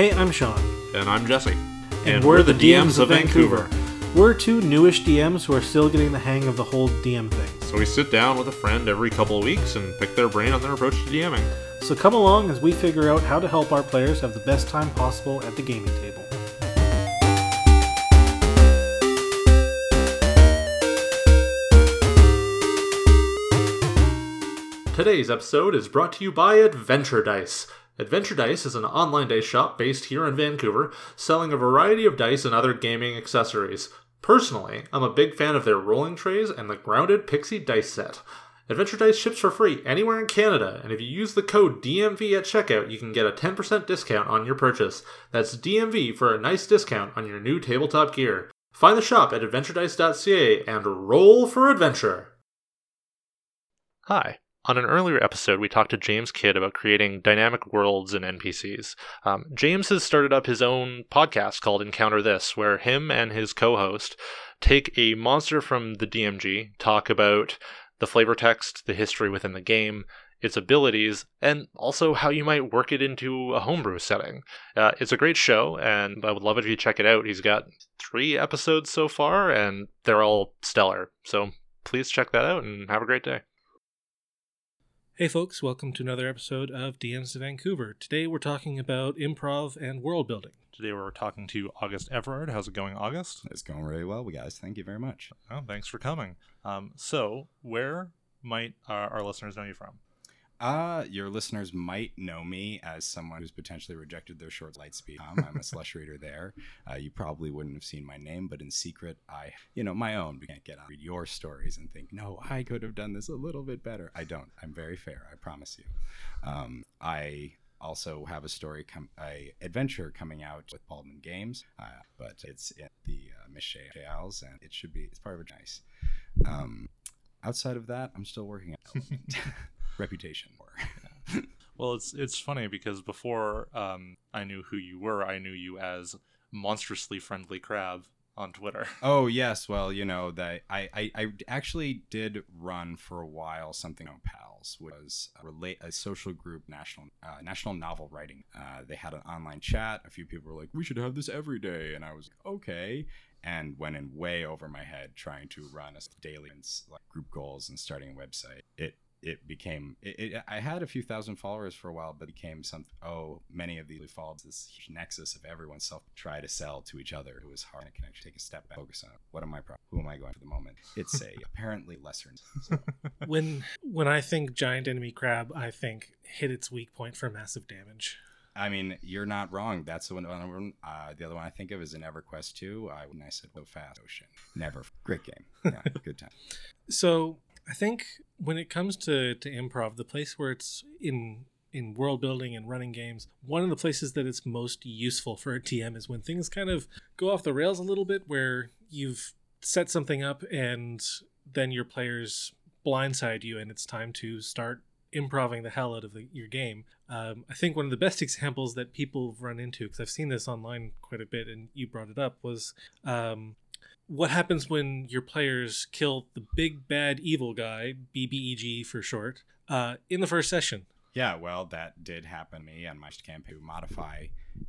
Hey, I'm Sean. And I'm Jesse. And, we're, the DMs of Vancouver. We're two newish DMs who are still getting the hang of the whole DM thing. So we sit down with a friend every couple of weeks and pick their brain on their approach to DMing. So come along as we figure out how to help our players have the best time possible at the gaming table. Today's episode is brought to you by Adventure Dice. Adventure Dice is an online dice shop based here in Vancouver, selling a variety of dice and other gaming accessories. Personally, I'm a big fan of their rolling trays and the grounded Pixie dice set. Adventure Dice ships for free anywhere in Canada, and if you use the code DMV at checkout, you can get a 10% discount on your purchase. That's DMV for a nice discount on your new tabletop gear. Find the shop at adventuredice.ca and roll for adventure. Hi. On an earlier episode, we talked to James Kidd about creating dynamic worlds and NPCs. Um, James has started up his own podcast called Encounter This, where him and his co host take a monster from the DMG, talk about the flavor text, the history within the game, its abilities, and also how you might work it into a homebrew setting. Uh, it's a great show, and I would love it if you check it out. He's got three episodes so far, and they're all stellar. So please check that out and have a great day. Hey folks, welcome to another episode of DMs of Vancouver. Today we're talking about improv and world building. Today we're talking to August Everard. How's it going, August? It's going really well, guys. Thank you very much. Oh, thanks for coming. Um, so, where might our, our listeners know you from? Uh, your listeners might know me as someone who's potentially rejected their short Lightspeed. Um, I'm a slush reader there. Uh, you probably wouldn't have seen my name, but in secret, I, you know, my own. We can't get on read your stories and think, no, I could have done this a little bit better. I don't. I'm very fair. I promise you. Um, I also have a story, com- a adventure coming out with Baldwin Games, uh, but it's in the uh, Michelle Isles, and it should be. It's part of a nice. Um, outside of that, I'm still working reputation. well, it's it's funny because before um, I knew who you were, I knew you as monstrously friendly crab on Twitter. Oh yes, well you know that I, I, I actually did run for a while something on Pals which was a relate a social group national uh, national novel writing. Uh, they had an online chat. A few people were like, we should have this every day, and I was like, okay. And went in way over my head trying to run a daily like, group goals and starting a website. It it became it, it, i had a few thousand followers for a while but it became something oh many of these followed this nexus of everyone self try to sell to each other it was hard to connect take a step back focus on what am i pro- who am i going for the moment it's a apparently lesser so. when when i think giant enemy crab i think hit its weak point for massive damage I mean, you're not wrong. That's the one. Uh, the other one I think of is in EverQuest 2. I when I said go fast, ocean. Never. Great game. Yeah, good time. So I think when it comes to, to improv, the place where it's in in world building and running games, one of the places that it's most useful for a DM is when things kind of go off the rails a little bit, where you've set something up and then your players blindside you, and it's time to start improving the hell out of the, your game. Um, I think one of the best examples that people have run into, because I've seen this online quite a bit, and you brought it up, was um, what happens when your players kill the big bad evil guy, BBEG for short, uh, in the first session? Yeah, well, that did happen to me on my campaign to modify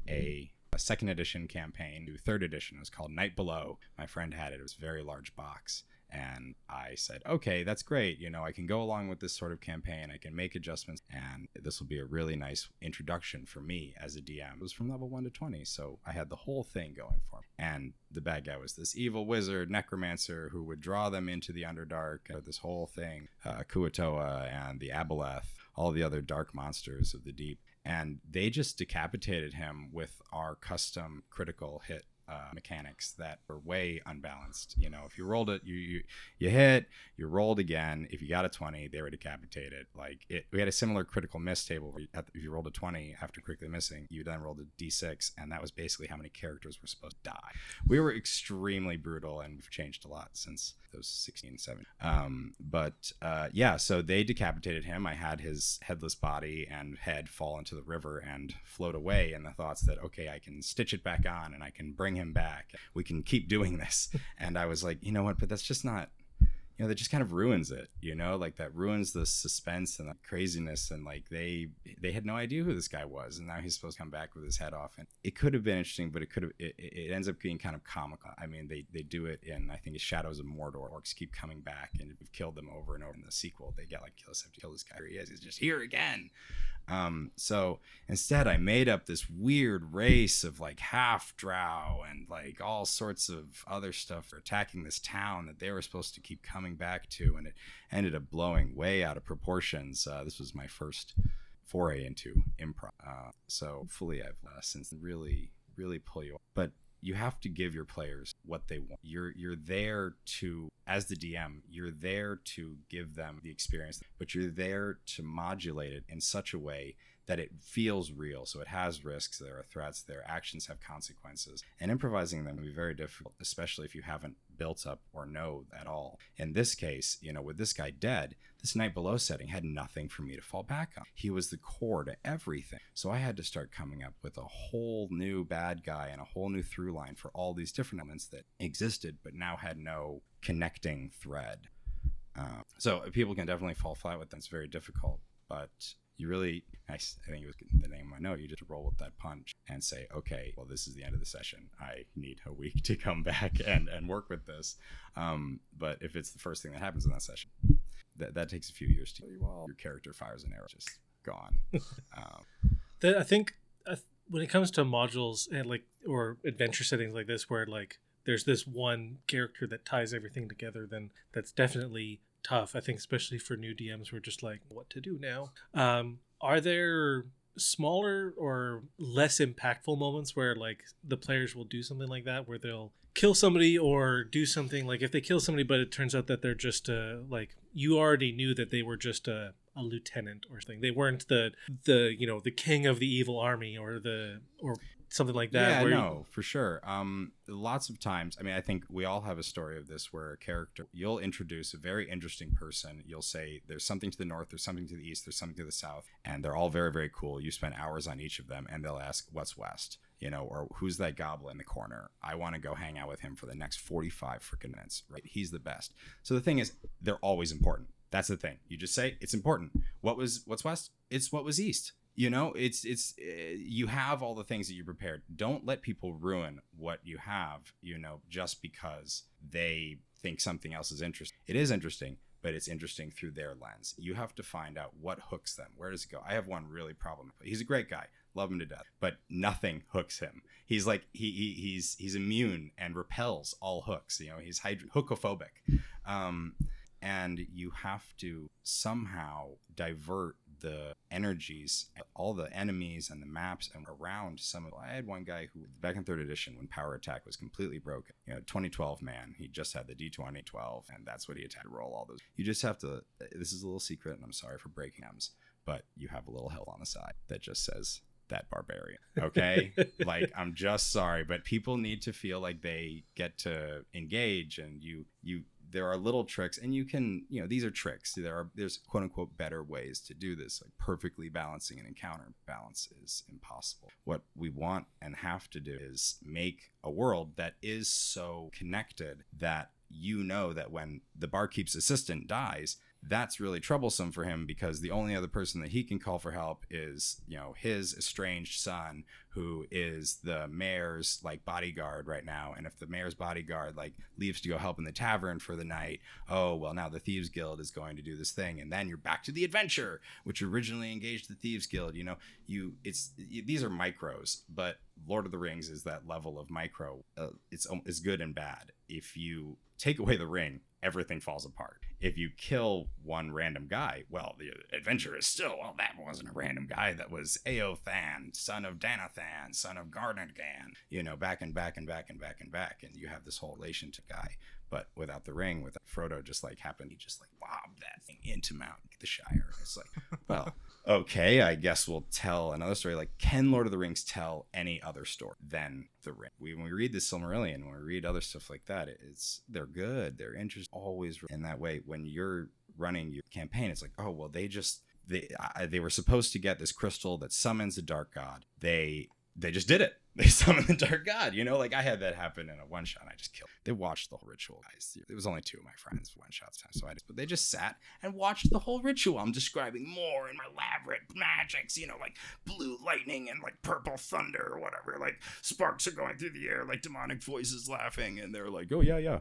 a, a, second edition campaign to third edition. It was called Night Below. My friend had it. It was a very large box. And I said, okay, that's great. You know, I can go along with this sort of campaign. I can make adjustments, and this will be a really nice introduction for me as a DM. It was from level 1 to 20, so I had the whole thing going for me. And the bad guy was this evil wizard, necromancer, who would draw them into the Underdark, uh, this whole thing, uh, Kuo-toa and the Aboleth, all the other dark monsters of the deep. And they just decapitated him with our custom critical hit uh, mechanics that are way unbalanced. You know, if you rolled it, you, you you hit, you rolled again. If you got a twenty, they were decapitated. Like it, we had a similar critical miss table. Where if you rolled a twenty after critically missing, you then rolled a d6, and that was basically how many characters were supposed to die. We were extremely brutal, and we've changed a lot since those 16, 17. Um, but uh, yeah, so they decapitated him. I had his headless body and head fall into the river and float away, and the thoughts that okay, I can stitch it back on, and I can bring him back. We can keep doing this. And I was like, you know what? But that's just not you know that just kind of ruins it you know? Like that ruins the suspense and the craziness and like they they had no idea who this guy was and now he's supposed to come back with his head off. And it could have been interesting but it could have it, it ends up being kind of comical. I mean they they do it in i think shadows of mordor. Orcs keep coming back and we've killed them over and over in the sequel. They get like kill us have to kill this guy. Here he is. He's just here again um, so instead, I made up this weird race of like half drow and like all sorts of other stuff for attacking this town that they were supposed to keep coming back to, and it ended up blowing way out of proportions. Uh, this was my first foray into improv, uh, so hopefully I've uh, since really really pull you. But you have to give your players what they want. You're you're there to as the DM, you're there to give them the experience, but you're there to modulate it in such a way that it feels real. So it has risks, there are threats, their actions have consequences. And improvising them can be very difficult, especially if you haven't built up or know at all. In this case, you know, with this guy dead, this night below setting had nothing for me to fall back on. He was the core to everything. So I had to start coming up with a whole new bad guy and a whole new through line for all these different elements that existed but now had no connecting thread. Uh, so people can definitely fall flat with them. It's very difficult, but you really I, I think it was the name of my note you just roll with that punch and say okay well this is the end of the session. I need a week to come back and and work with this. Um, but if it's the first thing that happens in that session that, that takes a few years to well your character fires an arrow just gone. Um, the, i think uh, when it comes to modules and like or adventure settings like this where like there's this one character that ties everything together then that's definitely tough. I think especially for new DMs who are just like, what to do now. Um, are there smaller or less impactful moments where like the players will do something like that where they'll kill somebody or do something like if they kill somebody but it turns out that they're just uh like you already knew that they were just a, a lieutenant or something they weren't the the you know the king of the evil army or the or something like that. Yeah, no, you... for sure. Um, lots of times, I mean, I think we all have a story of this where a character, you'll introduce a very interesting person. You'll say, there's something to the north, there's something to the east, there's something to the south, and they're all very, very cool. You spend hours on each of them, and they'll ask, what's west? You know, or who's that goblin in the corner? I want to go hang out with him for the next 45 freaking minutes, right? He's the best. So the thing is, they're always important. That's the thing. You just say it's important. What was what's west? It's what was east you know it's it's uh, you have all the things that you prepared. Don't let people ruin what you have you know just because they think something else is interesting it is interesting but it's interesting through their lens. You have to find out what hooks them. Where does it go? I have one really problem he's a great guy love him to death but nothing hooks him. He's like he, he he's he's immune and repels all hooks you know he's hydro- hookophobic. Um, and you have to somehow divert the energies, all the enemies and the maps and around some of. I had one guy who back in third edition when Power Attack was completely broken. You know, 2012 man, he just had the D2012, and that's what he had to roll all those. You just have to. This is a little secret, and I'm sorry for breaking them, but you have a little hell on the side that just says that barbarian. Okay. like I'm just sorry, but people need to feel like they get to engage and you you there are little tricks and you can you know these are tricks. There are there's quote unquote better ways to do this like perfectly balancing an encounter. Balance is impossible. What we want and have to do is make a world that is so connected that you know that when the barkeep's assistant dies that's really troublesome for him because the only other person that he can call for help is you know his estranged son who is the mayor's like bodyguard right now. And if the mayor's bodyguard like leaves to go help in the tavern for the night oh well now the thieves guild is going to do this thing. And then you're back to the adventure which originally engaged the thieves guild. You know you it's these are micros but lord of the rings is that level of micro. Uh, it's it's good and bad. If you take away the ring everything falls apart. If you kill one random guy, well, the adventure is still, well, that wasn't a random guy. That was Aothan, son of Danathan, son of Garnatgan, you know, back and back and back and back and back. And you have this whole relation to guy. But without the ring, with Frodo just like happened, he just like lobbed that thing into Mount the Shire. It's like, well, okay, I guess we'll tell another story. Like, can Lord of the Rings tell any other story than the ring? We, when we read the Silmarillion, when we read other stuff like that, it's they're good, they're interesting, always in that way. When you're running your campaign, it's like, oh well, they just they they were supposed to get this crystal that summons a dark god. They they just did it they summon the dark god. You know, like I had that happen in a one shot. I just killed. They watched the whole ritual, guys. It was only two of my friends one shots time, so I just, but they just sat and watched the whole ritual. I'm describing more and more elaborate magics, you know, like blue lightning and like purple thunder or whatever. Like sparks are going through the air, like demonic voices laughing, and they're like, "Oh yeah, yeah,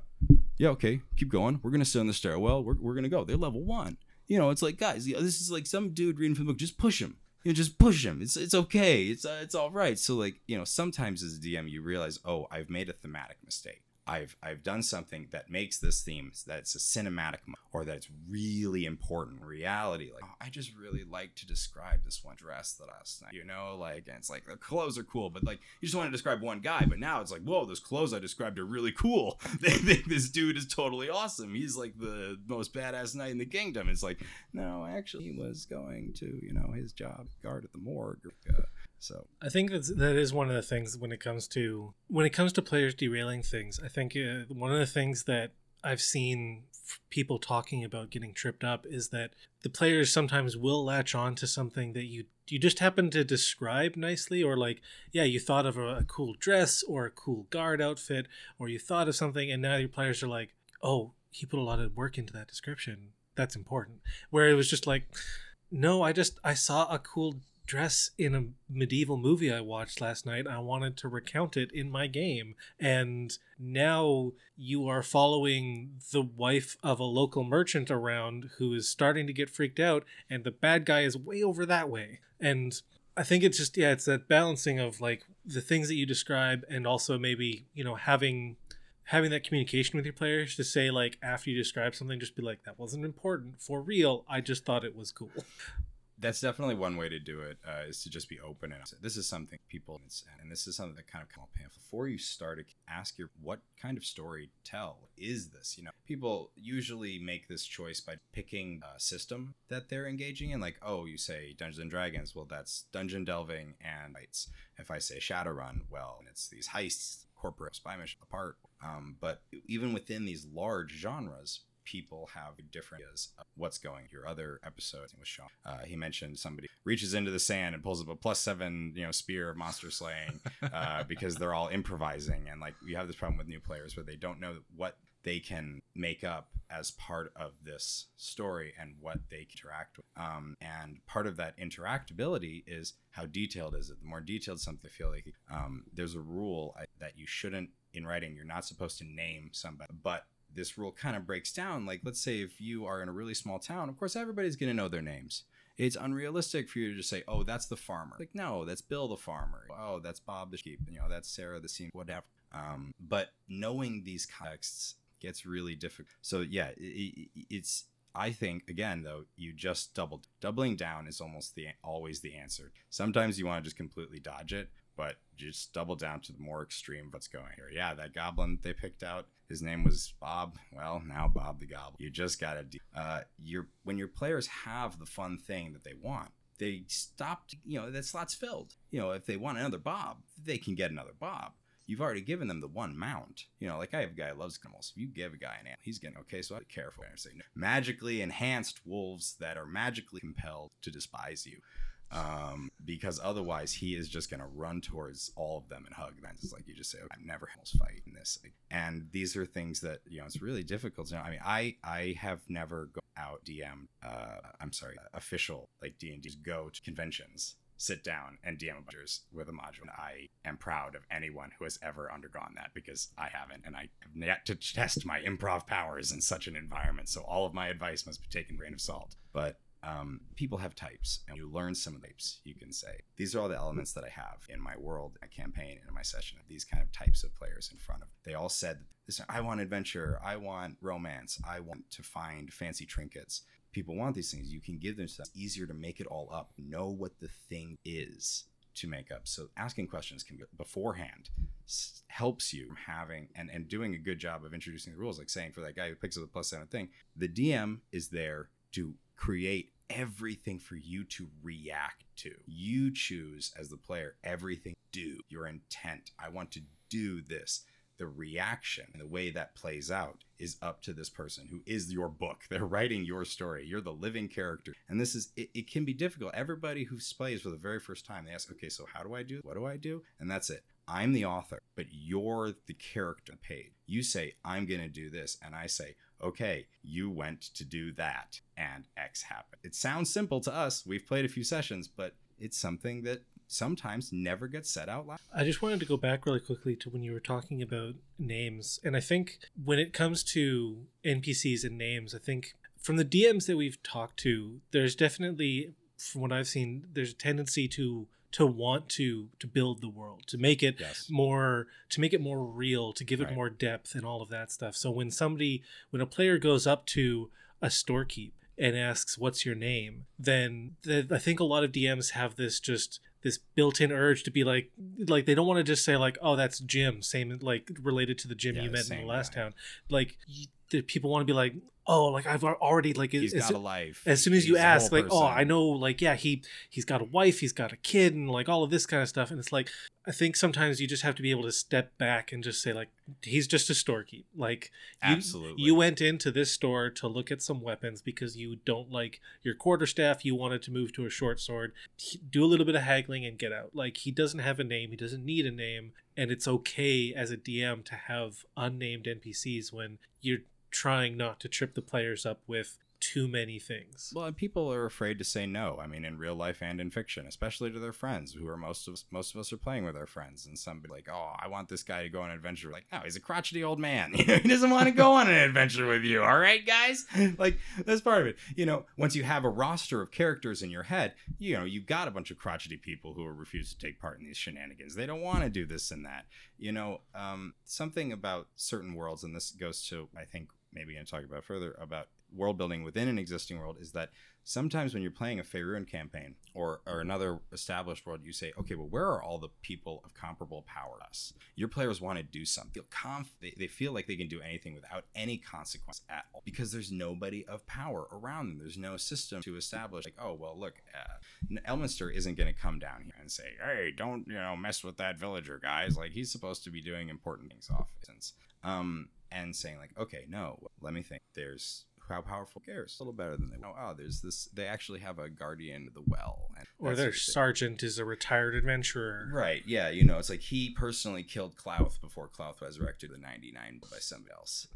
yeah, okay, keep going. We're gonna sit in the stairwell. We're we're gonna go. They're level one." You know, it's like guys, this is like some dude reading from the book. Just push him you know, just push him. It's it's okay. It's uh, it's all right. So like you know, sometimes as a DM, you realize, oh, I've made a thematic mistake. I've I've done something that makes this theme that's a cinematic or that it's really important reality. Like oh, I just really like to describe this one dress that last night. You know, like and it's like the clothes are cool, but like you just want to describe one guy. But now it's like, whoa, those clothes I described are really cool. they think this dude is totally awesome. He's like the most badass knight in the kingdom. It's like, no, actually, he was going to you know his job guard at the morgue. Uh, so I think that's, that is one of the things when it comes to when it comes to players derailing things. I think uh, one of the things that I've seen people talking about getting tripped up is that the players sometimes will latch on to something that you you just happen to describe nicely or like yeah you thought of a, a cool dress or a cool guard outfit or you thought of something and now your players are like oh he put a lot of work into that description that's important where it was just like no i just i saw a cool dress in a medieval movie I watched last night. I wanted to recount it in my game. And now you are following the wife of a local merchant around who is starting to get freaked out, and the bad guy is way over that way. And I think it's just, yeah, it's that balancing of like the things that you describe and also maybe, you know, having having that communication with your players to say like after you describe something just be like that wasn't important for real i just thought it was cool that's definitely one way to do it uh, is to just be open and this is something people and this is something that kind of come up before you start ask your what kind of story tell is this you know? People usually make this choice by picking a system that they're engaging in like oh you say dungeons and dragons well that's dungeon delving and fights. If i say shadowrun well it's these heists corporate spy mission apart. Um, but even within these large genres people have different ideas of what's going. Your other episode with Sean, uh, he mentioned somebody reaches into the sand and pulls up a plus seven, you know, spear monster slaying uh, because they're all improvising, and like we have this problem with new players where they don't know what they can make up as part of this story and what they interact with. Um, and part of that interactability is how detailed is it. The more detailed something, I feel like um, there's a rule that you shouldn't in writing. You're not supposed to name somebody, but this rule kind of breaks down. Like, let's say if you are in a really small town, of course, everybody's going to know their names. It's unrealistic for you to just say, "Oh, that's the farmer." Like, no, that's Bill the farmer. Oh, that's Bob the sheep. You know, that's Sarah the scene, whatever. Um, but knowing these contexts gets really difficult. So yeah, it, it's I think again though you just double doubling down is almost the always the answer. Sometimes you want to just completely dodge it, but just double down to the more extreme of what's going here. Yeah, that goblin they picked out, his name was Bob. Well, now Bob the Goblin. You just gotta do. Uh, your when your players have the fun thing that they want, they stop. You know that slot's filled. You know if they want another Bob, they can get another Bob. You've already given them the one mount. You know, like I have a guy who loves animals. If you give a guy an animal, he's getting okay. So I be careful. I say magically enhanced wolves that are magically compelled to despise you um, because otherwise he is just going to run towards all of them and hug them. It's like you just say, okay, I've never almost fight in this." And these are things that you know it's really difficult to know. I mean, I I have never gone out DM. Uh, I'm sorry, official like D and D go to conventions sit down and DM a bunch with a module. And I am proud of anyone who has ever undergone that because I haven't, and I have yet to test my improv powers in such an environment. So all of my advice must be taken grain of salt. But um, people have types, and you learn some of the types. You can say these are all the elements that I have in my world, my campaign, and in my session. These kind of types of players in front of. They all said, "This I want adventure. I want romance. I want to find fancy trinkets." People want these things. You can give them stuff. It's easier to make it all up. Know what the thing is to make up. So asking questions can be beforehand helps you having and, and doing a good job of introducing the rules. Like saying for that guy who picks up the plus seven thing, the DM is there to create everything for you to react to. You choose as the player everything do, your intent. I want to do this. The reaction and the way that plays out is up to this person who is your book. They're writing your story. You're the living character. And this is, it, it can be difficult. Everybody who plays for the very first time, they ask, okay, so how do I do? What do I do? And that's it. I'm the author, but you're the character paid. You say, I'm going to do this. And I say, okay, you went to do that and X happened. It sounds simple to us. We've played a few sessions, but it's something that sometimes never gets said out loud. I just wanted to go back really quickly to when you were talking about names. And I think when it comes to NPCs and names, I think from the DMs that we've talked to, there's definitely, from what I've seen, there's a tendency to to want to to build the world to make it Yes. more to make it more real to give it Right. more depth and all of that stuff so when somebody when a player goes up to a storekeep and asks what's your name then the, i think a lot of dms have this just this built-in urge to be like like they don't want to just say like oh that's jim same like related to the jim Yeah, you met in the last guy. town like the people want to be like oh like i've already like He's as, got a life. as soon as you He's ask like oh i know like yeah he he's got a wife he's got a kid and like all of this kind of stuff and it's like i think sometimes you just have to be able to step back and just say like he's just a storekeep like you, Absolutely. you went into this store to look at some weapons because you don't like your quarterstaff you wanted to move to a short sword do a little bit of haggling and get out like he doesn't have a name he doesn't need a name and it's okay as a dm to have unnamed npcs when you're trying not to trip the players up with too many things Well, and people are afraid to say no. I mean, in real life and in fiction, especially to their friends, who are most of us, most of us are playing with our friends, and somebody like, oh, I want this guy to go on an adventure. Like, oh, he's a crotchety old man. He doesn't want to go on an adventure with you. All right, guys. Like that's part of it. You know, once you have a roster of characters in your head, you know, you've got a bunch of crotchety people who are refuse to take part in these shenanigans. They don't want to do this and that. You know, um, something about certain worlds, and this goes to, I think, maybe going to talk about further about world building within an existing world is that sometimes when you're playing a Faerun campaign or, or another established world, you say, okay, well, where are all the people of comparable power to us? Your players want to do something. Feel conf- they, they feel like they can do anything without any consequence at all because there's nobody of power around them. There's no system to establish, like, oh, well, look, uh, Elminster isn't going to come down here and say, hey, don't, you know, mess with that villager, guys. Like, he's supposed to be doing important things off. Um, and saying like, okay, no, let me think. There's how powerful cares a little better than they. Oh, oh, there's this. They actually have a guardian of the well, and or their sort of thing. sergeant is a retired adventurer Right, yeah, you know, it's like he personally killed Clouth before Clouth resurrected the 99 by somebody else.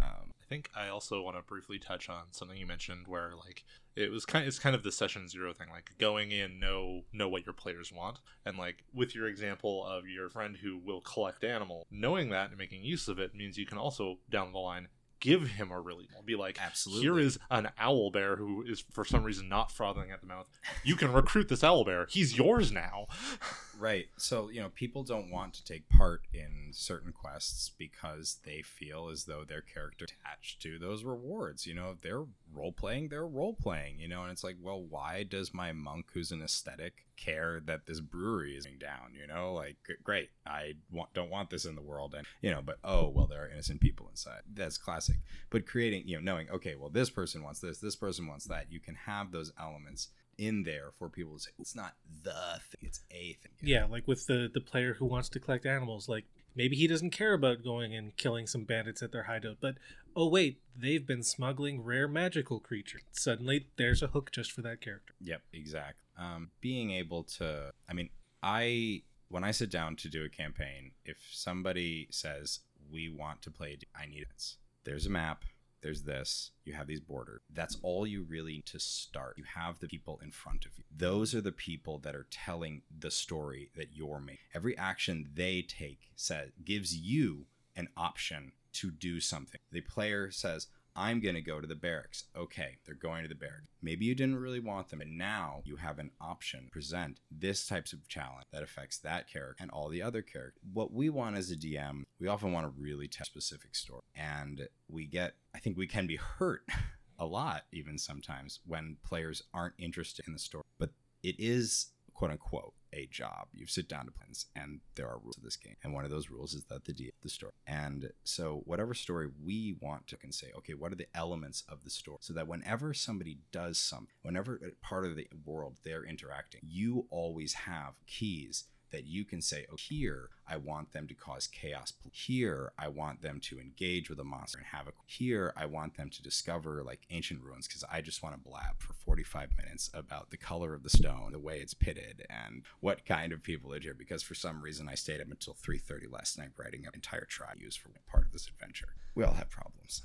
Um, think I also want to briefly touch on something you mentioned where like it was kind of, it's kind of the session zero thing like going in know know what your players want and like with your example of your friend who will collect animal knowing that and making use of it means you can also down the line give him a really be like Absolutely. here is an owl bear who is for some reason not frothing at the mouth. You can recruit this owl bear. He's yours now Right. So, you know, people don't want to take part in certain quests because they feel as though their character attached to those rewards. You know, if they're role playing, they're role playing, you know, and it's like, well, why does my monk who's an aesthetic care that this brewery is going down? You know, like, great. I want, don't want this in the world. And, you know, but oh, well, there are innocent people inside. That's classic. But creating, you know, knowing, okay, well, this person wants this, this person wants that, you can have those elements in there for people to say it's not the thing it's a thing yeah like with the the player who wants to collect animals like maybe he doesn't care about going and killing some bandits at their hideout but oh wait they've been smuggling rare magical creatures suddenly there's a hook just for that character Yep, exactly. Um, being able to, I mean, I when I sit down to do a campaign, if somebody says we want to play, I need it. There's a map. There's this. You have these borders. That's all you really need to start. You have the people in front of you. Those are the people that are telling the story that you're making. Every action they take says gives you an option to do something. The player says, I'm going to go to the barracks. Okay, they're going to the barracks. Maybe you didn't really want them, and now you have an option. Present this types of challenge that affects that character and all the other characters. What we want as a DM, we often want to really tell a specific story, and we get. I think we can be hurt a lot, even sometimes, when players aren't interested in the story. But it is quote unquote a job. You sit down to plans, and there are rules to this game, and one of those rules is that the D the story. And so, whatever story we want to can say, okay, what are the elements of the story, so that whenever somebody does something, whenever part of the world they're interacting, you always have keys that you can say, oh, here I want them to cause chaos. Here I want them to engage with a monster and have a. Here I want them to discover like ancient ruins because I just want to blab for 45 minutes about the color of the stone, the way it's pitted, and what kind of people live here. Because for some reason I stayed up until 3:30 last night writing an entire tribe used for part of this adventure. We all have problems.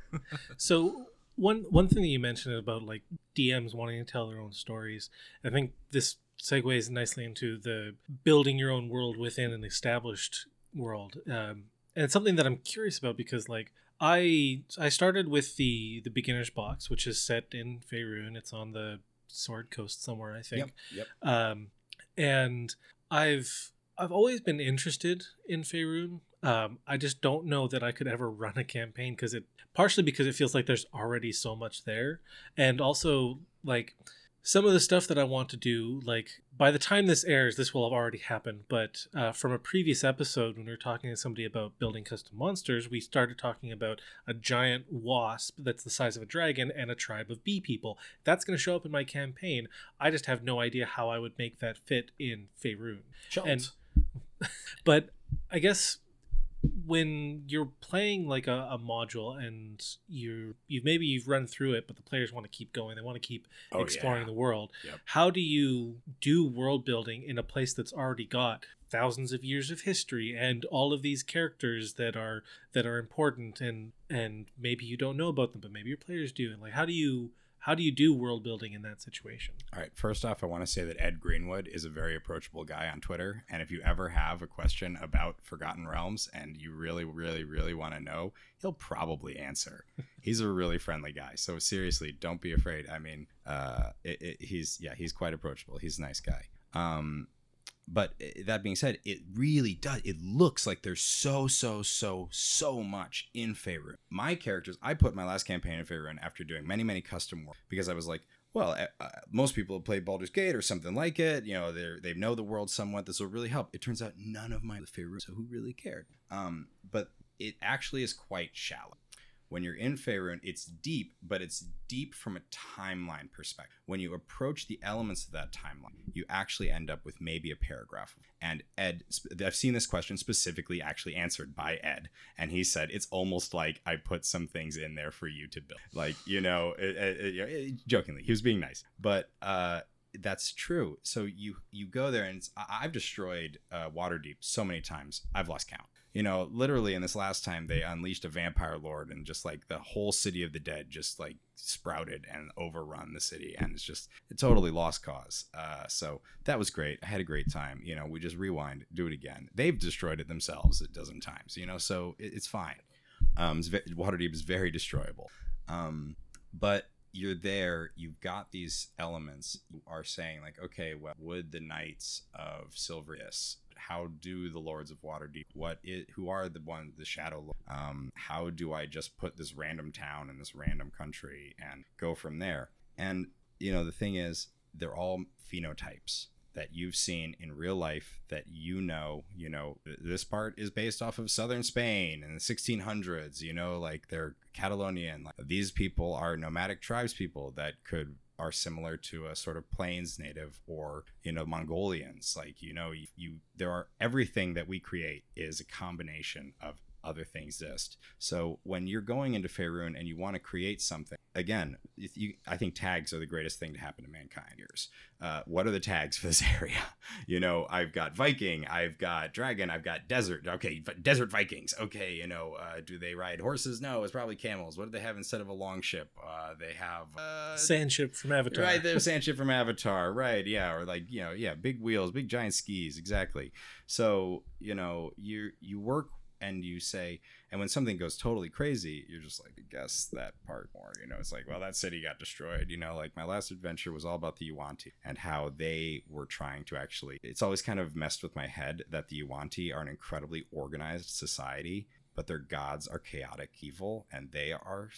so one one thing that you mentioned about like DMs wanting to tell their own stories, I think this segues nicely into the building your own world within an established world, um, and it's something that I'm curious about because like I I started with the the beginner's box, which is set in Faerun. It's on the Sword Coast somewhere, I think. Yep. Yep. Um, and I've I've always been interested in Faerun. Um, I just don't know that I could ever run a campaign because it partially because it feels like there's already so much there, and also like some of the stuff that I want to do, like by the time this airs, this will have already happened. But uh, from a previous episode, when we were talking to somebody about building custom monsters, we started talking about a giant wasp that's the size of a dragon and a tribe of bee people. That's going to show up in my campaign. I just have no idea how I would make that fit in Faerun. And, but I guess when you're playing like a, a, module and you you maybe you've run through it but the players want to keep going they want to keep oh, exploring yeah. the world yep. how do you do world building in a place that's already got thousands of years of history and all of these characters that are that are important and and maybe you don't know about them but maybe your players do and like how do you how do you do world building in that situation? All right. First off, I want to say that Ed Greenwood is a very approachable guy on Twitter. And if you ever have a question about Forgotten Realms and you really, really, really want to know, he'll probably answer. he's a really friendly guy. So seriously, don't be afraid. I mean, uh, it, it, he's, yeah, he's quite approachable. He's a nice guy. Um, but eh, that being said, it really does. It looks like there's so, so, so, so much in Faerun. My characters, I put my last campaign in Faerun after doing many, many custom work because I was like, well, uh, most people have played Baldur's Gate or something like it. You know, they they know the world somewhat. This will really help. It turns out none of my Faerun, so who really cared? Um, but it actually is quite shallow when you're in Faerun, it's deep, but it's deep from a timeline perspective. When you approach the elements of that timeline, you actually end up with maybe a paragraph. And Ed, I've seen this question specifically actually answered by Ed, and he said it's almost like I put some things in there for you to build. Like you know, it, it, it, jokingly, he was being nice, but uh, that's true. So you you go there, and I've destroyed uh, Waterdeep so many times, I've lost count you know, literally in this last time they unleashed a vampire lord and just like the whole city of the dead just like sprouted and overrun the city and it's just a totally lost cause. Uh, so that was great. I had a great time. You know, we just rewind, do it again. They've destroyed it themselves a dozen times. You know, so it, it's fine. Um, it's ve- Waterdeep is very destroyable. Um, but you're there, you've got these elements. You are saying like, okay, well, would the knights of Silverius how do the lords of waterdeep what it who are the one the shadow um how do i just put this random town in this random country and go from there and you know the thing is they're all phenotypes that you've seen in real life that you know you know this part is based off of southern spain in the 1600s you know like they're catalonian like, these people are nomadic tribes people that could are similar to a sort of plains native or you know mongolians like you know you, you there are everything that we create is a combination of other things exist. So when you're going into Faerun and you want to create something, again, you, I think tags are the greatest thing to happen to mankind. Years. Uh, what are the tags for this area? You know, I've got Viking, I've got Dragon, I've got Desert. Okay, Desert Vikings. Okay, you know, uh, do they ride horses? No, it's probably camels. What do they have instead of a long ship? Uh, they have uh, sand ship from Avatar. Right, they have sand ship from Avatar. Right, yeah, or like you know, yeah, big wheels, big giant skis. Exactly. So you know, you you work and you say and when something goes totally crazy you're just like guess that part more you know? It's like well that city got destroyed you know? Like my last adventure was all about the yuan-ti and how they were trying to actually it's always kind of messed with my head that the yuan-ti are an incredibly organized society but their gods are chaotic evil and they are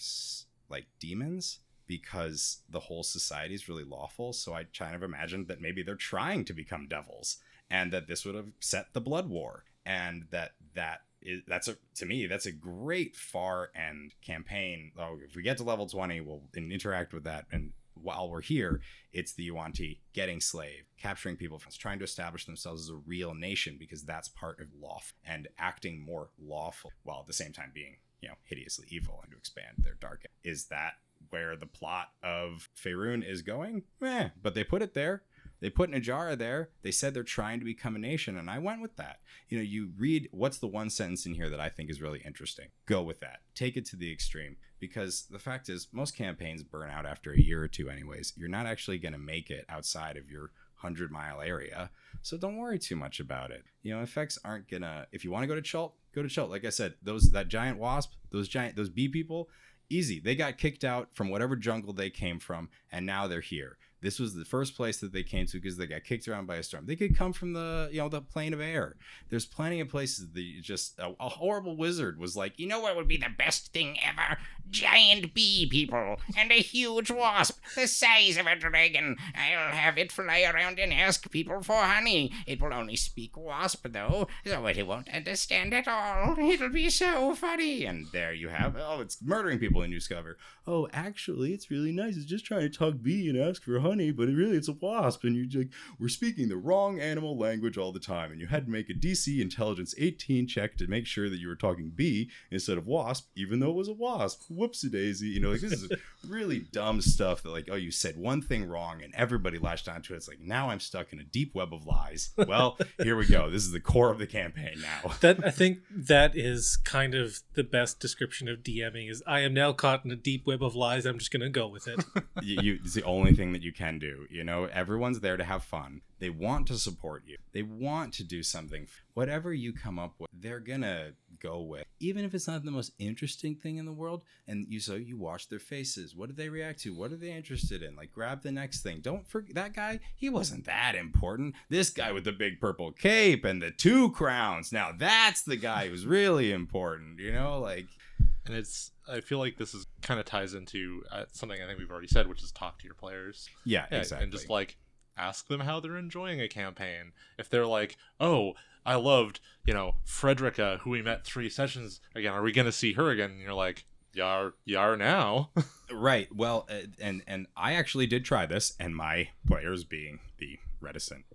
like demons because the whole society is really lawful. So i kind of imagined that maybe they're trying to become devils and that this would have set the blood war and that that that's a to me that's a great Faerun campaign. Oh, if we get to level twenty, we'll interact with that and while we're here, it's the Yuan-ti getting slave, capturing people, from trying to establish themselves as a real nation because that's part of law and acting more lawful while at the same time being, you know, hideously evil and to expand their dark. Is that where the plot of Faerun is going? Eh, but they put it there. They put Najara there. They said they're trying to become a nation, and I went with that. You know, you read what's the one sentence in here that I think is really interesting. Go with that. Take it to the extreme because the fact is, most campaigns burn out after a year or two, anyways. You're not actually going to make it outside of your 100 mile area. So don't worry too much about it. You know, effects aren't gonna if you want to go to Chult, go to Chult. Like I said, those that giant wasp, those giant those bee people, easy. They got kicked out from whatever jungle they came from and now they're here. This was the first place that they came to because they got kicked around by a storm. They could come from the you know the plane of air. There's plenty of places that you just a, a horrible wizard was like, you know what would be the best thing ever? Giant bee people and a huge wasp the size of a dragon. I'll have it fly around and ask people for honey. It will only speak wasp though, so it won't understand at all. It'll be so funny. And there you have it. oh, it's murdering people, you discover oh, actually, it's really nice. It's just trying to talk bee and ask for honey, but it really it's a wasp. And you're like, we're speaking the wrong animal language all the time. And you had to make a DC intelligence 18 check to make sure that you were talking bee instead of wasp, even though it was a wasp. Whoopsie daisy. You know, like this is really dumb stuff that, like, oh, you said one thing wrong and everybody latched onto it. It's like, now I'm stuck in a deep web of lies. Well, here we go. This is the core of the campaign now. that I think that is kind of the best description of DMing is I am now caught in a deep web of lies. I'm just gonna go with it. you, you, it's the only thing that you can do. You know, everyone's there to have fun. They want to support you. They want to do something. Whatever you come up with, they're gonna go with. Even if it's not the most interesting thing in the world, and you so you watch their faces. What do they react to? What are they interested in? Like grab the next thing. Don't forget that guy. He wasn't that important. This guy with the big purple cape and the two crowns. Now that's the guy who's really important. You know, like and it's I feel like this is kind of ties into uh, something I think we've already said, which is talk to your players. Yeah, Yeah, exactly. And just like ask them how they're enjoying a campaign. If they're like, "Oh, I loved, you know, Frederica, who we met three sessions again. Are we going to see her again?" And you're like, "You are, you are now." Right. Well, uh, and and I actually did try this, and my players, being the reticent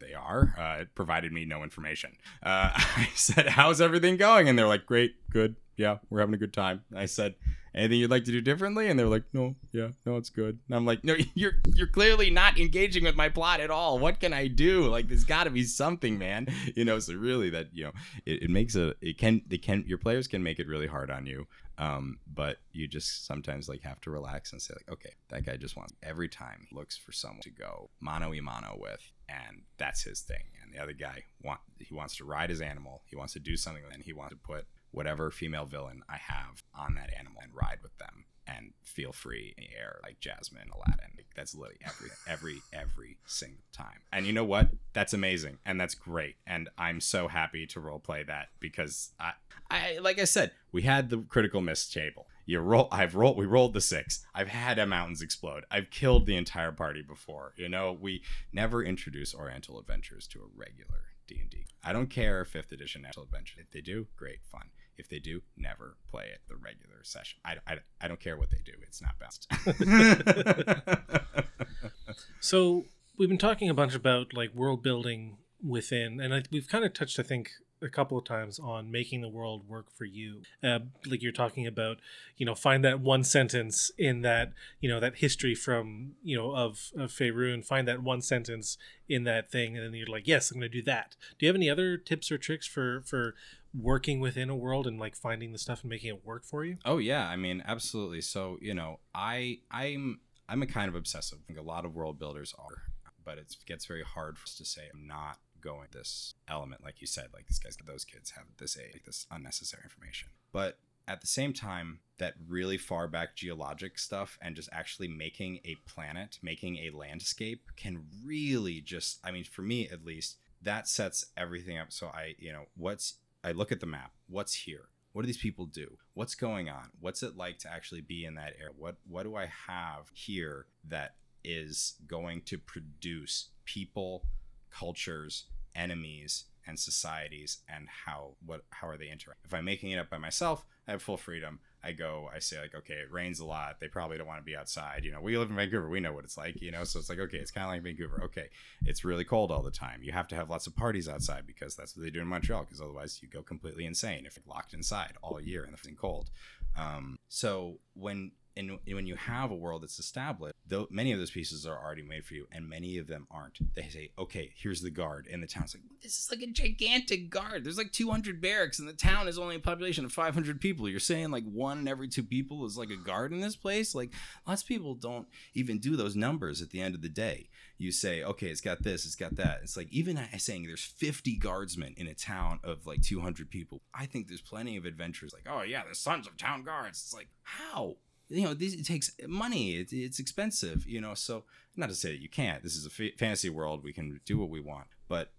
they are, uh, it provided me no information. Uh, I said, "How's everything going?" And they're like, "Great, good, yeah, we're having a good time." I said, "Anything you'd like to do differently?" And they're like, "No, yeah, no, it's good." And I'm like, "No, you're you're clearly not engaging with my plot at all. What can I do? Like, there's got to be something, man. You know." So really, that you know, it, it makes a it can they can your players can make it really hard on you um, but you just sometimes like have to relax and say like okay that guy just wants every time he looks for someone to go mano a mano with and that's his thing and the other guy want he wants to ride his animal he wants to do something and he wants to put whatever female villain i have on that animal and ride with them and feel free in the air like jasmine aladdin Like, that's literally every every every single time and you know what that's amazing and that's great and i'm so happy to role play that because i I like I said, we had the critical miss table. You roll. I've rolled. We rolled the six. I've had a mountains explode. I've killed the entire party before. You know, we never introduce Oriental Adventures to a regular D and D. I don't care fifth edition Oriental Adventures. If they do, great fun. If they do, never play it the regular session. I, I, I don't care what they do. It's not best. So we've been talking a bunch about like world building within, and I, we've kind of touched, I think, a couple of times on making the world work for you. Uh, like you're talking about, you know, find that one sentence in that, you know, that history from, you know, of of Faerun. Find that one sentence in that thing, and then you're like, yes, I'm going to do that. Do you have any other tips or tricks for for working within a world and like finding the stuff and making it work for you? Oh yeah, I mean absolutely. So you know, I I'm I'm a kind of obsessive. I think a lot of world builders are, but it gets very hard for us to say I'm not going this element, like you said, like these guys, those kids have this a like this unnecessary information. But at the same time, that really far back geologic stuff and just actually making a planet, making a landscape can really just, I mean, for me at least, that sets everything up. So I, you know, what's, I look at the map, what's here? What do these people do? What's going on? What's it like to actually be in that area? What, what do I have here that is going to produce people, cultures, enemies, and societies and how what how are they interacting? If I'm making it up by myself, I have full freedom. I go, I say like, okay, it rains a lot. They probably don't want to be outside. You know, we live in Vancouver. We know what it's like. You know, so it's like, okay, it's kind of like Vancouver. Okay, it's really cold all the time. You have to have lots of parties outside because that's what they do in Montreal. Because otherwise, you go completely insane if you're locked inside all year in the cold. Um, so when and when you have a world that's established, though many of those pieces are already made for you, and many of them aren't. They say, "Okay, here's the guard," and the town's like, "This is like a gigantic guard. There's like 200 barracks, and the town is only a population of 500 people. You're saying like one in every two people is like a guard in this place? Like lots of people don't even do those numbers at the end of the day. You say, "Okay, it's got this, it's got that." It's like even saying there's 50 guardsmen in a town of like 200 people. I think there's plenty of adventures like, "Oh yeah, the sons of town guards." It's like how you know this it takes money it, it's expensive you know so not to say that you can't this is a f- fantasy world we can do what we want but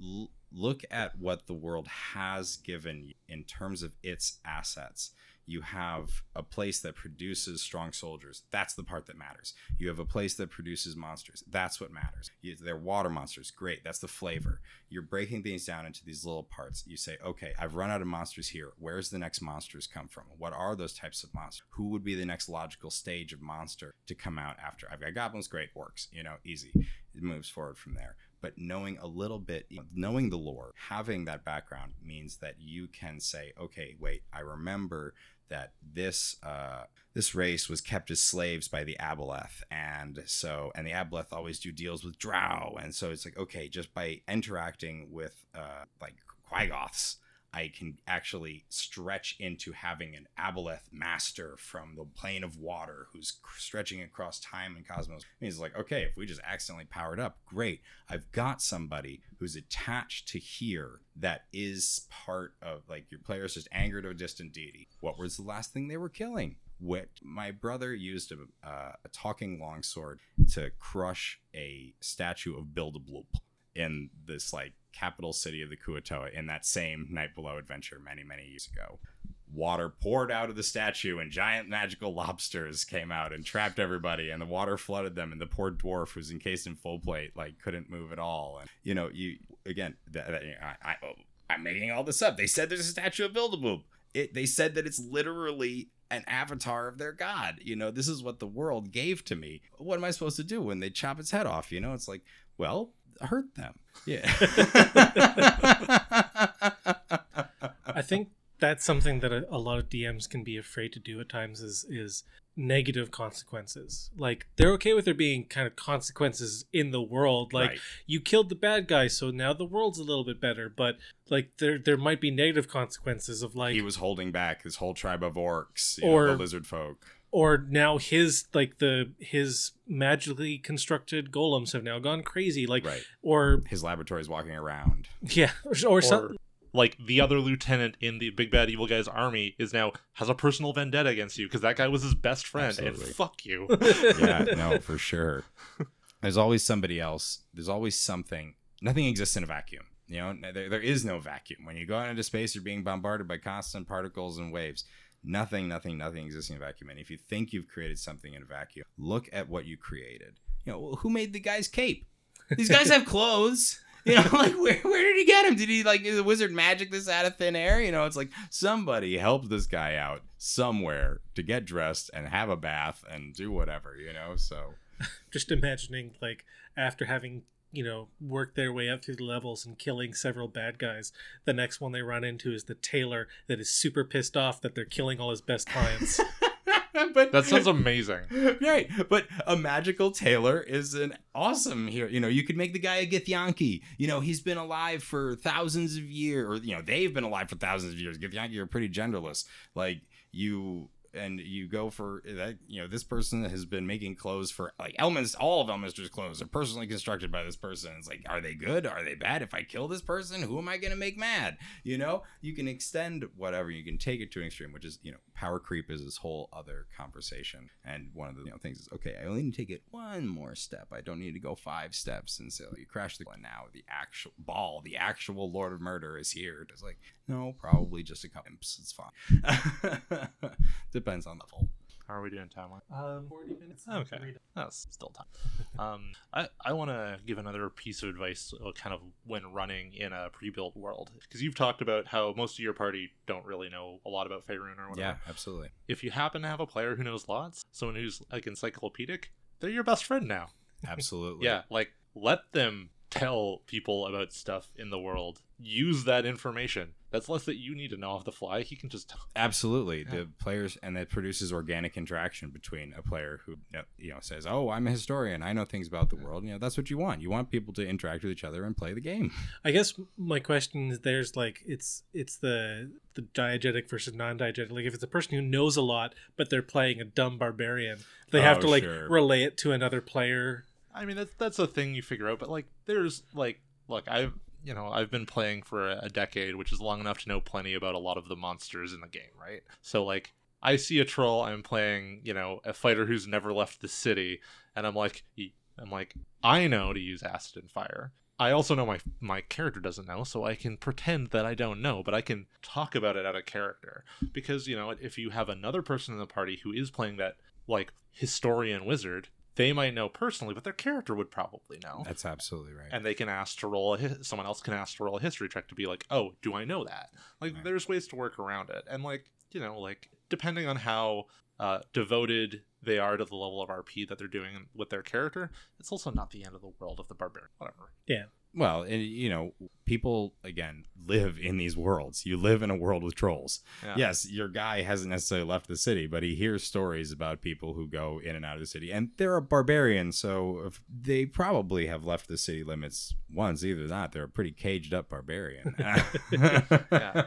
l- look at what the world has given in terms of its assets you have a place that produces strong soldiers. That's the part that matters. You have a place that produces monsters. That's what matters. You, they're water monsters. Great. That's the flavor. You're breaking things down into these little parts. You say, okay, I've run out of monsters here. Where's the next monsters come from? What are those types of monsters? Who would be the next logical stage of monster to come out after? I've got goblins. Great. Works. You know, easy. It moves forward from there but knowing a little bit, knowing the lore, having that background means that you can say, okay, wait, I remember that this uh, this race was kept as slaves by the Aboleth, and so and the Aboleth always do deals with Drow, and so it's like okay, just by interacting with uh, like Quaggoths, I can actually stretch into having an Aboleth master from the plane of water who's stretching across time and cosmos. It means like, okay, if we just accidentally powered up, great. I've got somebody who's attached to here that is part of like your player's just angered a distant deity. What was the last thing they were killing? What my brother used a, uh, a talking longsword to crush a statue of Blibdoolpoolp in this like capital city of the Kuo-toa in that same Night Below adventure many, many years ago. Water poured out of the statue, and giant magical lobsters came out and trapped everybody, and the water flooded them. And the poor dwarf, who's encased in full plate, like couldn't move at all. And you know, you again, that, that, I, I, I'm making all this up. They said there's a statue of Blibdoolpoolp. It, they said that it's literally an avatar of their god. You know, this is what the world gave to me. What am I supposed to do when they chop its head off? You know, it's like, well, hurt them. Yeah. I think that's something that a, a, lot of DMs can be afraid to do at times is is negative consequences. Like they're okay with there being kind of consequences in the world. Like right. you killed the bad guy, so now the world's a little bit better. But like there there might be negative consequences of like he was holding back his whole tribe of orcs or know, the lizard folk or now his like the his magically constructed golems have now gone crazy like right. or his laboratory is walking around. Yeah or, or, or some like the other lieutenant in the big bad evil guy's army is now has a personal vendetta against you because that guy was his best friend Absolutely. and fuck you. Yeah no for sure. There's always somebody else there's always something nothing exists in a vacuum you know? There, there is no vacuum. When you go out into space you're being bombarded by constant particles and waves Nothing, nothing, nothing exists in a vacuum. And if you think you've created something in a vacuum, look at what you created. You know, who made the guy's cape? These guys have clothes. You know, like where where did he get him? Did he like the wizard magic this out of thin air? You know, it's like somebody helped this guy out somewhere to get dressed and have a bath and do whatever. You know, so just imagining like after having you know, work their way up through the levels and killing several bad guys. The next one they run into is the tailor that is super pissed off that they're killing all his best clients. but that sounds amazing. Right. But a magical tailor is an awesome hero. You know, you could make the guy a Githyanki. You know, he's been alive for thousands of years, or, you know, they've been alive for thousands of years. Githyanki are pretty genderless. Like, you and you go for that you know this person has been making clothes for like Elminster all of Elminster's clothes are personally constructed by this person. It's like are they good? Are they bad? If I kill this person who am I gonna make mad? You know you can extend whatever you can take it to an extreme which is you know power creep is this whole other conversation. And one of the you know, things is okay I only need to take it one more step. I don't need to go five steps and so you crash the and now the actual ball the actual Lord of Murder is here. It's like no probably just a couple imps. It's fine. Depends on the level. How are we doing timeline? Um, 40 minutes. Okay. That's still time. um, I, I want to give another piece of advice uh, kind of when running in a pre-built world. Because you've talked about how most of your party don't really know a lot about Faerun or whatever. Yeah, absolutely. If you happen to have a player who knows lots, someone who's like encyclopedic, they're your best friend now. Absolutely. Yeah, like let them tell people about stuff in the world. Use that information. That's less that you need to know off the fly. He can just Absolutely. Yeah. The players and that produces organic interaction between a player who you know says, "Oh, I'm a historian. I know things about the world." You know, that's what you want. You want people to interact with each other and play the game. I guess my question is there's like it's it's the the diegetic versus non-diegetic. Like if it's a person who knows a lot but they're playing a dumb barbarian, they have Oh, to like sure. relay it to another player. I mean, that's that's a thing you figure out. But like, there's like, look, I've you know I've been playing for a, decade, which is long enough to know plenty about a lot of the monsters in the game, right? So like, I see a troll. I'm playing, you know, a fighter who's never left the city, and I'm like, I'm like, I know to use acid and fire. I also know my my character doesn't know, so I can pretend that I don't know, but I can talk about it out of character because you know if you have another person in the party who is playing that like historian wizard, they might know personally, but their character would probably know, That's absolutely right. and they can ask to roll a hi- someone else can ask to roll a history check to be like, oh, do I know that? Like, Right. there's ways to work around it, and like you know, like depending on how uh, devoted they are to the level of RP that they're doing with their character, it's also not the end of the world of the barbarian. Whatever. Well, and you know, people again live in these worlds. You live in a world with trolls. Yeah. Yes, your guy hasn't necessarily left the city, but he hears stories about people who go in and out of the city, and they're a barbarian, so they probably have left the city limits once. Either that, they're a pretty caged up barbarian. Yeah.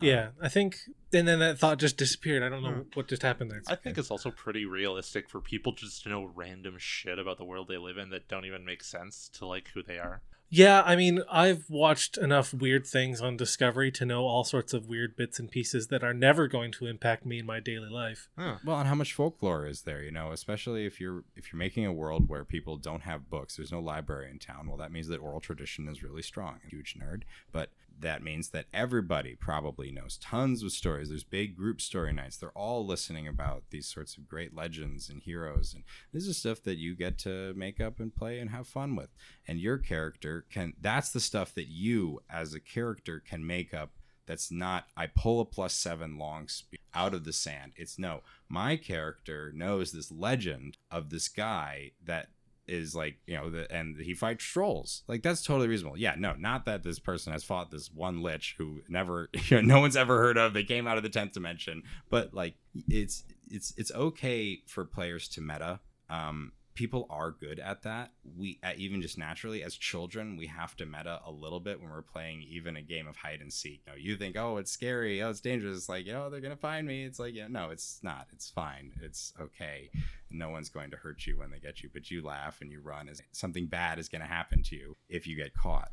Yeah, I think, and then that thought just disappeared. I don't know Hmm. what just happened there. I think it's also pretty realistic for people just to know random shit about the world they live in that don't even make sense to like who they are. Yeah, I mean, I've watched enough weird things on Discovery to know all sorts of weird bits and pieces that are never going to impact me in my daily life. Huh. Well, and how much folklore is there? You know, especially if you're if you're making a world where people don't have books, there's no library in town. Well, that means that oral tradition is really strong. Huge nerd, but that means that everybody probably knows tons of stories. There's big group story nights. They're all listening about these sorts of great legends and heroes, and this is stuff that you get to make up and play and have fun with. And your character can. That's the stuff that you, as a character, can make up that's not I pull a plus seven long speed out of the sand. It's no, my character knows this legend of this guy that is like you know the and he fights trolls. Like that's totally reasonable. Yeah no not that this person has fought this one lich who never you know, no one's ever heard of. They came out of the 10th dimension. But like it's it's it's okay for players to meta um people are good at that. We even just naturally as children we have to meta a little bit when we're playing even a game of hide and seek. You, know, you think oh it's scary. Oh it's dangerous. It's like oh they're gonna find me. It's like yeah no it's not. It's fine. It's okay. No one's going to hurt you when they get you but you laugh and you run as something bad is going to happen to you if you get caught.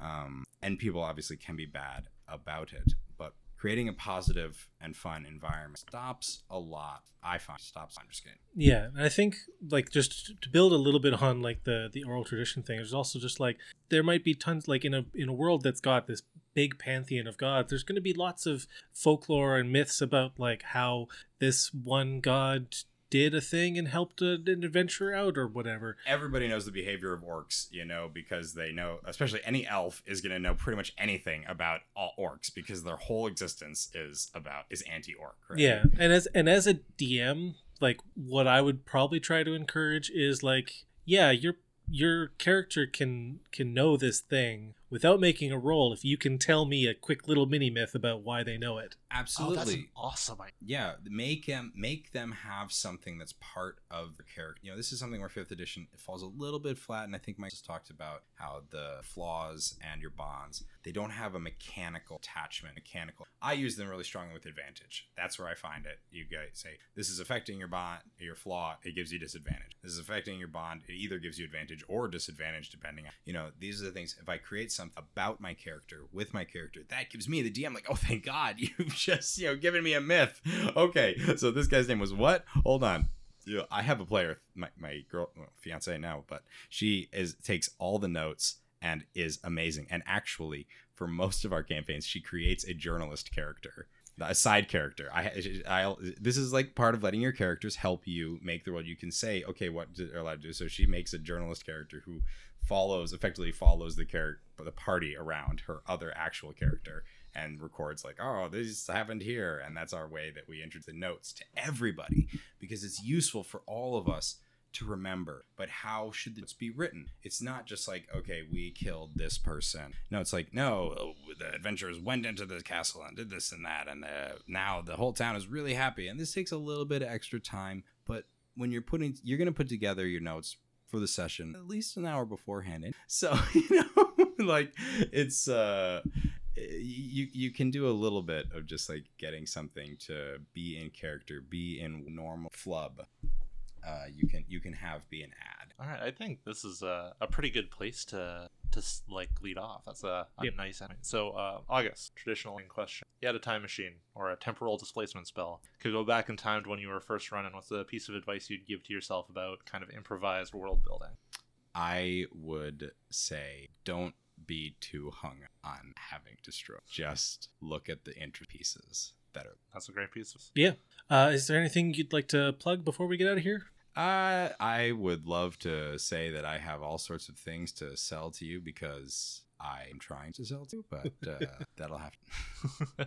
Um, and people obviously can be bad about it creating a positive and fun environment stops a lot i find stops i'm just kidding Yeah, and I think like just to build a little bit on like the the oral tradition thing. There's also just like there might be tons like in a in a world that's got this big pantheon of gods. There's going to be lots of folklore and myths about like how this one god did a thing and helped an adventurer out or whatever. everybody knows the behavior of orcs, you know, because they know, especially any elf is going to know pretty much anything about all orcs because their whole existence is about is anti-orc. Right? Yeah, and as and as a DM, like what I would probably try to encourage is like, yeah, your your character can can know this thing without making a roll if you can tell me a quick little mini myth about why they know it. absolutely. Oh, that's an awesome idea. yeah make them make them have something that's part of the character you know this is something where fifth edition it falls a little bit flat and i think mike just talked about how the flaws and your bonds they don't have a mechanical attachment mechanical i use them really strongly with advantage that's where i find it you guys say this is affecting your bond your flaw it gives you disadvantage this is affecting your bond it either gives you advantage or disadvantage depending on you know these are the things if i create something about my character with my character that gives me the dm like oh thank god you've just you know given me a myth okay so this guy's name was what hold on i have a player my, my girl well, fiance now but she is takes all the notes and is amazing and actually for most of our campaigns she creates a journalist character a side character. I, I, this is like part of letting your characters help you make the world. You can say, okay, what they're allowed to do. So she makes a journalist character who follows, effectively follows the character, the party around her other actual character, and records like, oh, this happened here, and that's our way that we introduce the notes to everybody because it's useful for all of us to remember. But how should this be written? It's not just like, okay, we killed this person. No, it's like, no, the adventurers went into the castle and did this and that, and now the whole town is really happy. And this takes a little bit of extra time, but when you're putting, you're going to put together your notes for the session at least an hour beforehand. So, you know, like it's, uh, you you can do a little bit of just like getting something to be in character, be in normal flub uh, you can you can have be an ad. All right, I think this is a, a pretty good place to to like lead off. That's a, a yep. nice ending. So uh, August, traditional question: You had a time machine or a temporal displacement spell. Could go back in time to when you were first running. What's the piece of advice you'd give to yourself about kind of improvised world building? I would say don't be too hung on having to stroke. Just look at the intro pieces that are. That's a great piece. Yeah. Uh, is there anything you'd like to plug before we get out of here? Uh, I would love to say that I have all sorts of things to sell to you because I'm trying to sell to, but uh, that'll happen.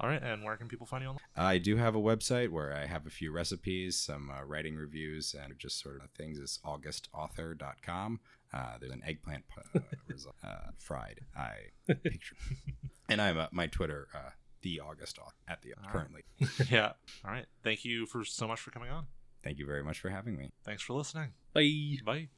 all right, and where can people find you online? I do have a website where I have a few recipes, some uh, writing reviews, and just sort of things. It's augustauthor.com. Uh, there's an eggplant uh, uh, fried. I picture, and I'm uh, my Twitter, uh, the August author at the currently. Right. yeah. All right. Thank you for so much for coming on. Thank you very much for having me. Thanks for listening. Bye. Bye.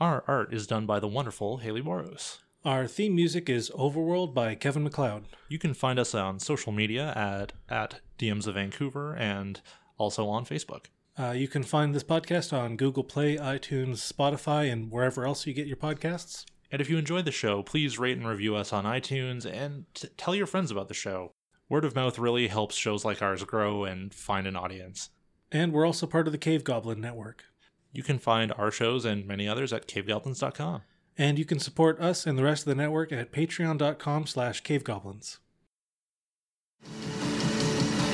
Our art is done by the wonderful Haley Moros. Our theme music is Overworld by Kevin MacLeod. You can find us on social media at, at DMs of Vancouver and also on Facebook. Uh, you can find this podcast on Google Play, iTunes, Spotify, and wherever else you get your podcasts. And if you enjoyed the show, please rate and review us on iTunes and t- tell your friends about the show. Word of mouth really helps shows like ours grow and find an audience. And we're also part of the Cave Goblin Network. You can find our shows and many others at cavegoblins.com. And you can support us and the rest of the network at patreon.com slash cavegoblins.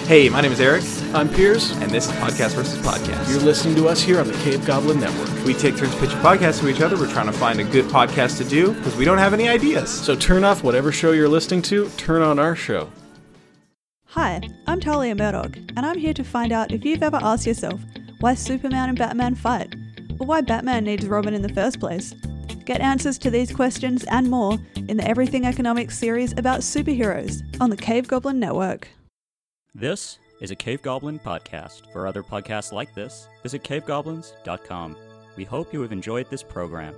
Hey, my name is Eric. I'm Piers. And this is Podcast versus Podcast. You're listening to us here on the Cave Goblin Network. We take turns pitching podcasts to each other. We're trying to find a good podcast to do because we don't have any ideas. So turn off whatever show you're listening to, turn on our show. Hi, I'm Talia Murdoch, and I'm here to find out if you've ever asked yourself why Superman and Batman fight, or why Batman needs Robin in the first place. Get answers to these questions and more in the Everything Economics series about superheroes on the Cave Goblin Network. This is a Cave Goblin podcast. For other podcasts like this, visit cavegoblins.com. We hope you have enjoyed this program.